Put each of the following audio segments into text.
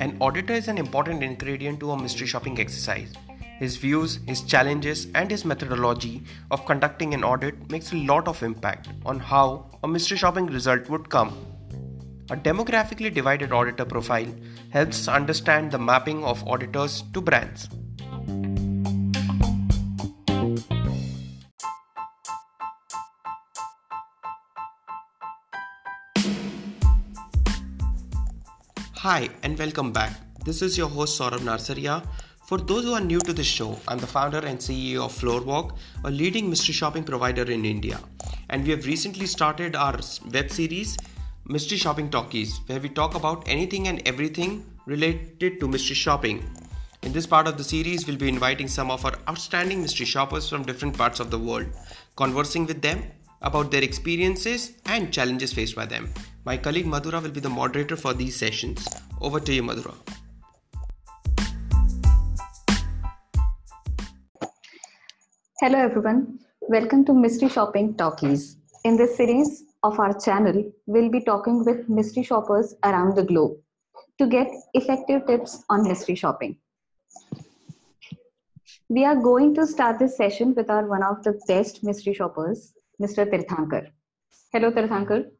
An auditor is an important ingredient to a mystery shopping exercise. His views, his challenges, and his methodology of conducting an audit makes a lot of impact on how a mystery shopping result would come. A demographically divided auditor profile helps understand the mapping of auditors to brands. Hi and welcome back. This is your host Saurabh Narsaria. For those who are new to this show, I'm the founder and CEO of Floorwalk, a leading mystery shopping provider in India. And we have recently started our web series, Mystery Shopping Talkies, where we talk about anything and everything related to mystery shopping. In this part of the series, we'll be inviting some of our outstanding mystery shoppers from different parts of the world, conversing with them about their experiences and challenges faced by them. My colleague Madhura will be the moderator for these sessions. Over to you, Madhura. Hello, everyone. Welcome to Mystery Shopping Talkies. In this series of our channel, we'll be talking with mystery shoppers around the globe to get effective tips on mystery shopping. We are going to start this session with our one of the best mystery shoppers, Mr. Tirthankar. Hello, Tirthankar.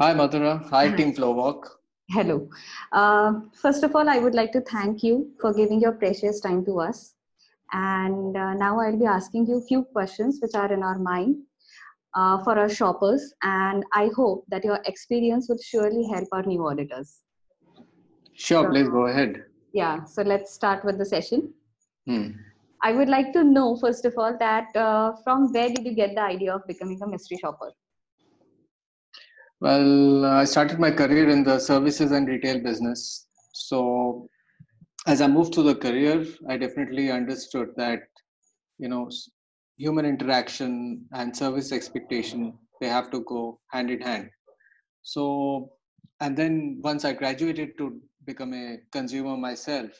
Hi, Madhura. Hi, Team Floorwalk. Hello. Uh, first of all, I would like to thank you for giving your precious time to us. And uh, now I'll be asking you a few questions which are in our mind uh, for our shoppers. And I hope that your experience will surely help our new auditors. Sure, so, please go ahead. Yeah, so let's start with the session. Hmm. I would like to know, first of all, that uh, from where did you get the idea of becoming a mystery shopper? Well, I started my career in the services and retail business. So, as I moved through the career, I definitely understood that, you know, human interaction and service expectation they have to go hand in hand. So, and then once I graduated to become a consumer myself,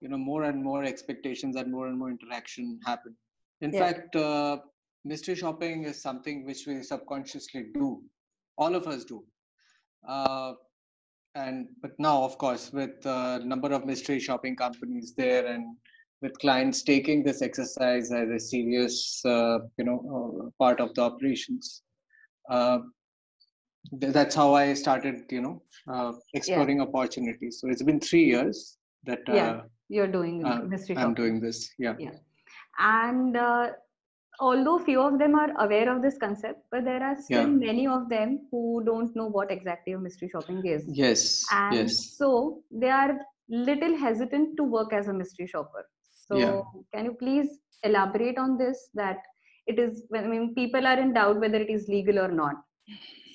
you know more and more expectations and more and more interaction happen. In yeah. fact uh, mystery shopping is something which we subconsciously do. All of us do. Uh, and but now of course with a number of mystery shopping companies there and with clients taking this exercise as a serious uh, you know uh, part of the operations uh, that's how i started you know uh, exploring yeah. opportunities. So it's been three years that yeah you're doing uh, mystery i'm doing this yeah. Yeah. And uh, although few of them are aware of this concept but there are still yeah. many of them who don't know what exactly a mystery shopping is. Yes and yes. so they are little hesitant to work as a mystery shopper. So yeah. can you please elaborate on this that it is i mean people are in doubt whether it is legal or not?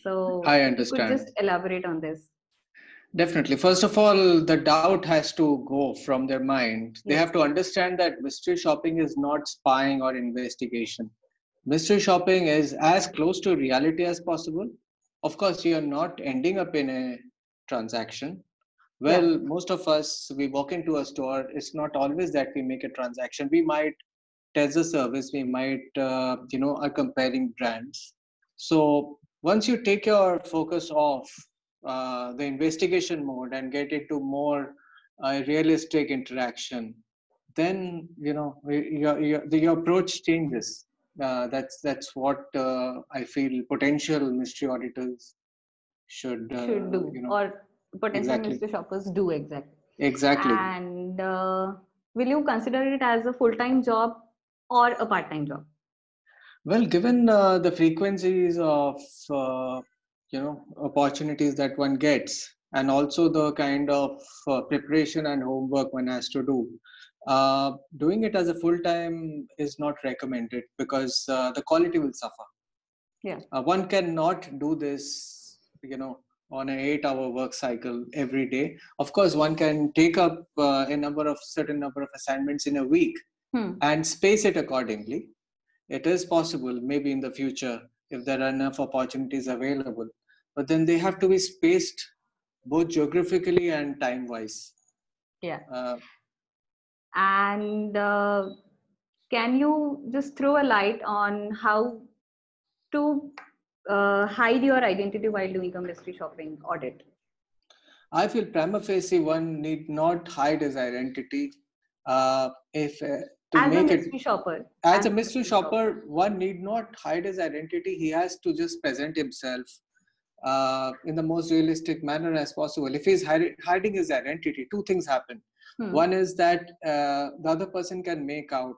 So i understand. Could just elaborate on this Definitely. First of all, the doubt has to go from their mind. They have to understand that mystery shopping is not spying or investigation. Mystery shopping is as close to reality as possible. Of course, you're not ending up in a transaction. Well, yeah. most of us, we walk into a store, it's not always that we make a transaction. We might test the service, we might, uh, you know, are comparing brands. So once you take your focus off uh, the investigation mode and get into more uh, realistic interaction then you know your, your, the, your approach changes. Uh, that's that's what uh, i feel potential mystery auditors should uh, should do you know, or potential exactly. mystery shoppers do exactly. Exactly. And will you consider it as a full-time job or a part-time job? Well given the frequencies of you know opportunities that one gets and also the kind of uh, preparation and homework one has to do. Uh, doing it as a full time is not recommended because uh, the quality will suffer. Yeah. Uh, one cannot do this you know on an 8 hour work cycle every day. Of course one can take up uh, a number of certain number of assignments in a week hmm. and space it accordingly. It is possible maybe in the future if there are enough opportunities available but then they have to be spaced both geographically and time wise yeah uh, and uh, can you just throw a light on how to uh, hide your identity while doing a mystery shopping audit? I feel prima facie one need not hide his identity. Uh, if uh, to as make a mystery it, shopper. As, as a mystery, shopper, shopper, one need not hide his identity. He has to just present himself uh, in the most realistic manner as possible. If he's hiding his identity, two things happen. Hmm. One is that uh, the other person can make out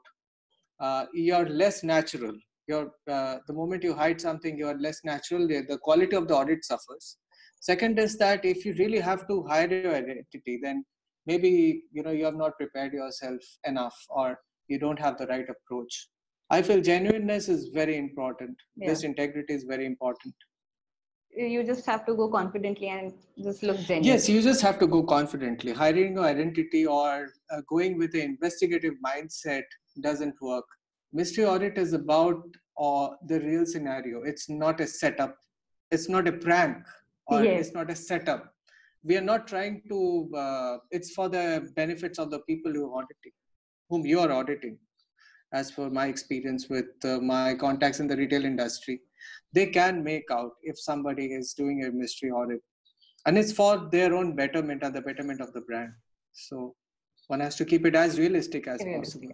uh, you're less natural. You're uh, the moment you hide something, you're less natural. The quality of the audit suffers. Second is that if you really have to hide your identity, then maybe you know you have not prepared yourself enough, or you don't have the right approach. I feel genuineness is very important. Yeah. This integrity is very important you just have to go confidently and just look genuine. Yes, you just have to go confidently. Hiding your identity or uh, going with an investigative mindset doesn't work. Mystery audit is about uh, the real scenario. It's not a setup. It's not a prank or yes. it's not a setup. We are not trying to. Uh, it's for the benefits of the people who are auditing, whom you are auditing. As for my experience with uh, my contacts in the retail industry, they can make out if somebody is doing a mystery audit. And it's for their own betterment and the betterment of the brand. So one has to keep it as realistic as possible.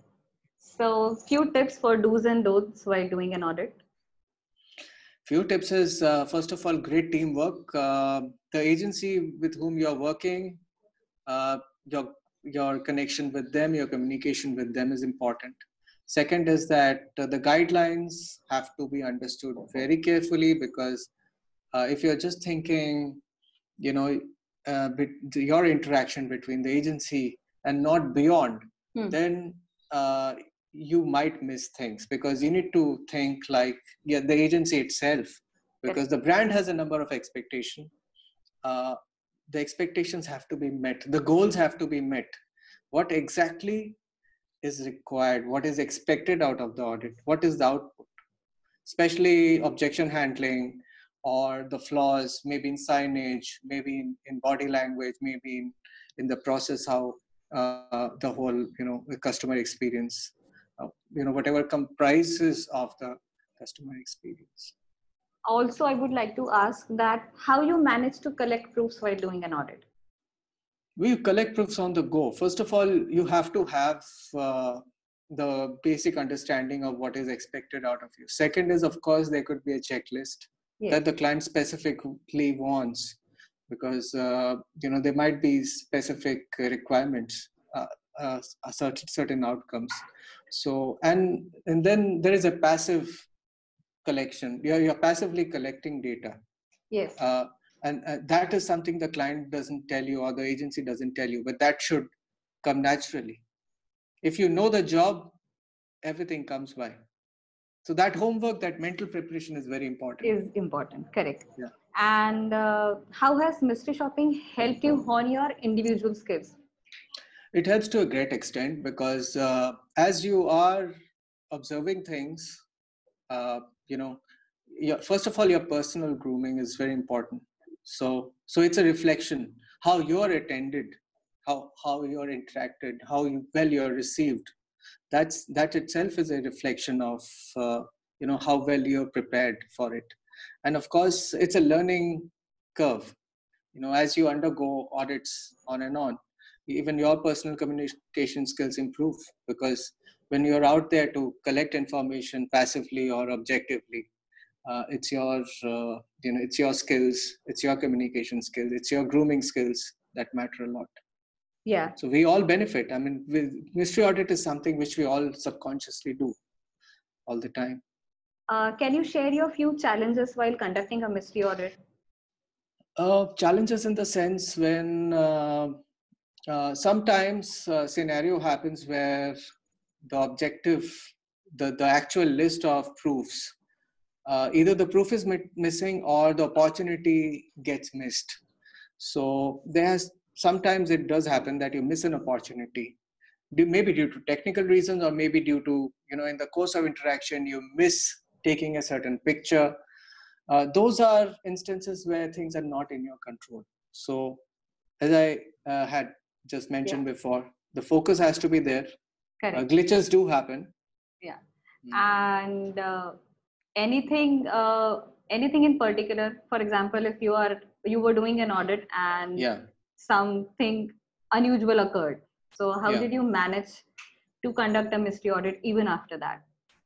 So few tips for do's and don'ts while doing an audit? Few tips is uh, first of all great teamwork. Uh, the agency with whom you're working uh, your your connection with them your communication with them is important Second is that uh, the guidelines have to be understood very carefully because uh, if you're just thinking, you know, uh, your interaction between the agency and not beyond, hmm. then uh, you might miss things because you need to think like yeah, the agency itself because the brand has a number of expectation. The expectations have to be met. The goals have to be met. What exactly is required, what is expected out of the audit, what is the output, especially objection handling or the flaws, maybe in signage, maybe in, in body language, maybe in, in the process, how uh, the whole, you know, customer experience, uh, you know, whatever comprises of the customer experience. Also, I would like to ask that how you manage to collect proofs while doing an audit? We collect proofs on the go. First of all you have to have uh, the basic understanding of what is expected out of you. Second is of course there could be a checklist that the client specifically wants because uh, you know there might be specific requirements uh, uh, certain certain outcomes. So and and then there is a passive collection. You're, you're passively collecting data. Yes. Uh, and uh, that is something the client doesn't tell you or the agency doesn't tell you but that should come naturally. If you know the job everything comes by. So that homework that mental preparation is very important. Is important. Correct. Yeah. and uh, how has mystery shopping helped you hone your individual skills? It helps to a great extent because uh, as you are observing things uh, you know your, first of all your personal grooming is very important. So so it's a reflection. How you're attended how how you're interacted how you, well you're received. That's that itself is a reflection of uh, you know how well you're prepared for it. And of course it's a learning curve. You know as you undergo audits on and on even your personal communication skills improve because when you're out there to collect information passively or objectively uh, it's your uh, you know it's your skills it's your communication skills it's your grooming skills that matter a lot. Yeah. So we all benefit. I mean with mystery audit is something which we all subconsciously do all the time. Uh, can you share your few challenges while conducting a mystery audit? Uh, challenges in the sense when uh, uh, sometimes a scenario happens where the objective the, the actual list of proofs uh, either the proof is missing or the opportunity gets missed. So there's sometimes it does happen that you miss an opportunity, maybe due to technical reasons or maybe due to you know in the course of interaction you miss taking a certain picture. Uh, those are instances where things are not in your control. So as I uh, had just mentioned yeah. before, the focus has to be there. Uh, glitches do happen. Yeah, mm. and uh, anything uh, anything in particular? For example if you are you were doing an audit and yeah. something unusual occurred. So how Yeah. did you manage to conduct a mystery audit even after that?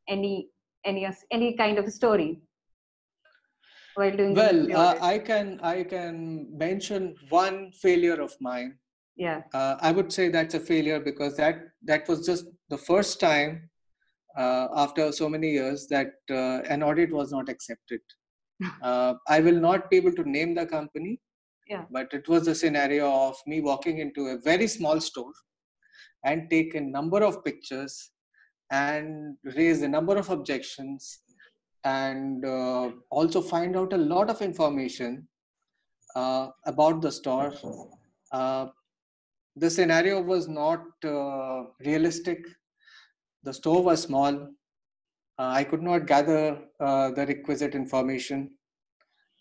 Any any any kind of story while doing well uh, i can i can mention one failure of mine yeah uh, I would say that's a failure because that that was just the first time uh, after so many years that uh, an audit was not accepted. Uh, I will not be able to name the company, Yeah. but it was a scenario of me walking into a very small store and take a number of pictures and raise a number of objections and uh, also find out a lot of information uh, about the store. Uh, the scenario was not uh, realistic. The store was small. Uh, I could not gather uh, the requisite information,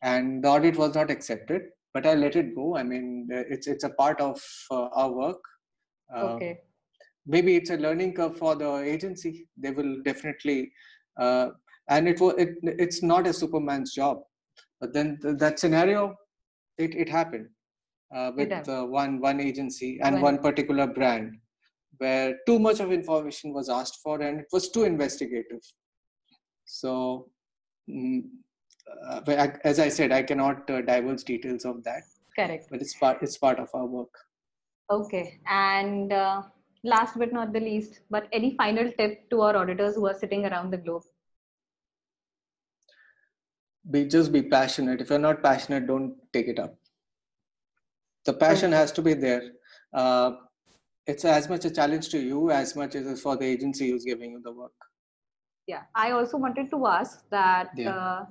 and the audit was not accepted. But I let it go. I mean, it's it's a part of uh, our work. Uh, okay maybe it's a learning curve for the agency. They will definitely, uh, and it was it, it's not a Superman's job. But then th- that scenario, it it happened uh, with uh, one one agency and One- one particular brand, where too much of information was asked for and it was too investigative. So. mm, uh, I- as I said, I cannot uh, divulge details of that, correct but it's part it's part of our work. okay and uh, last but not the least but any final tip to our auditors who are sitting around the globe be just be passionate if you're not passionate don't take it up the passion has to be there. Uh, it's as much a challenge to you as much as it's for the agency who's giving you the work. Yeah. I also wanted to ask that Yeah. uh,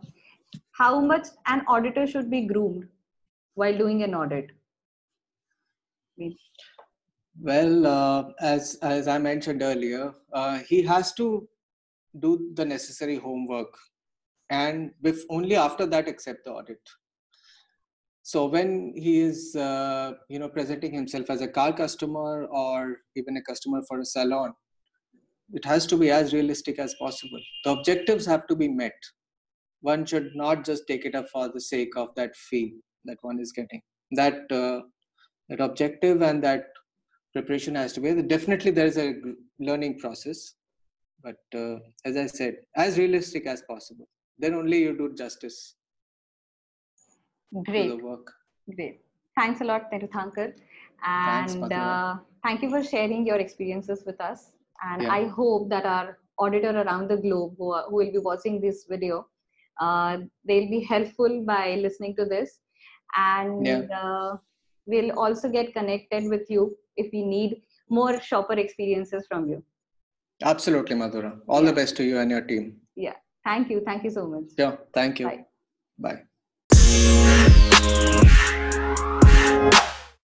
how much an auditor should be groomed while doing an audit? Mean, well uh, as as i mentioned earlier uh, he has to do the necessary homework and with only after that accept the audit so when he is uh, you know presenting himself as a car customer or even a customer for a salon it has to be as realistic as possible. The objectives have to be met. One should not just take it up for the sake of that fee that one is getting. That uh, that objective and that preparation has to be definitely there is a learning process but uh, as i said as realistic as possible. Then only you do justice great. the work. Great. Thanks a lot Tirthankar. Thanks, and uh, thank you for sharing your experiences with us. And Yeah. i hope that our auditor around the globe who, are, who will be watching this video uh, they'll be helpful by listening to this. And Yeah. uh, we'll also get connected with you if we need more shopper experiences from you. Absolutely madhura. All Yeah. the best to you and your team. Yeah. Thank you. Thank you so much. Yeah. Thank you. Bye. bye Thank you.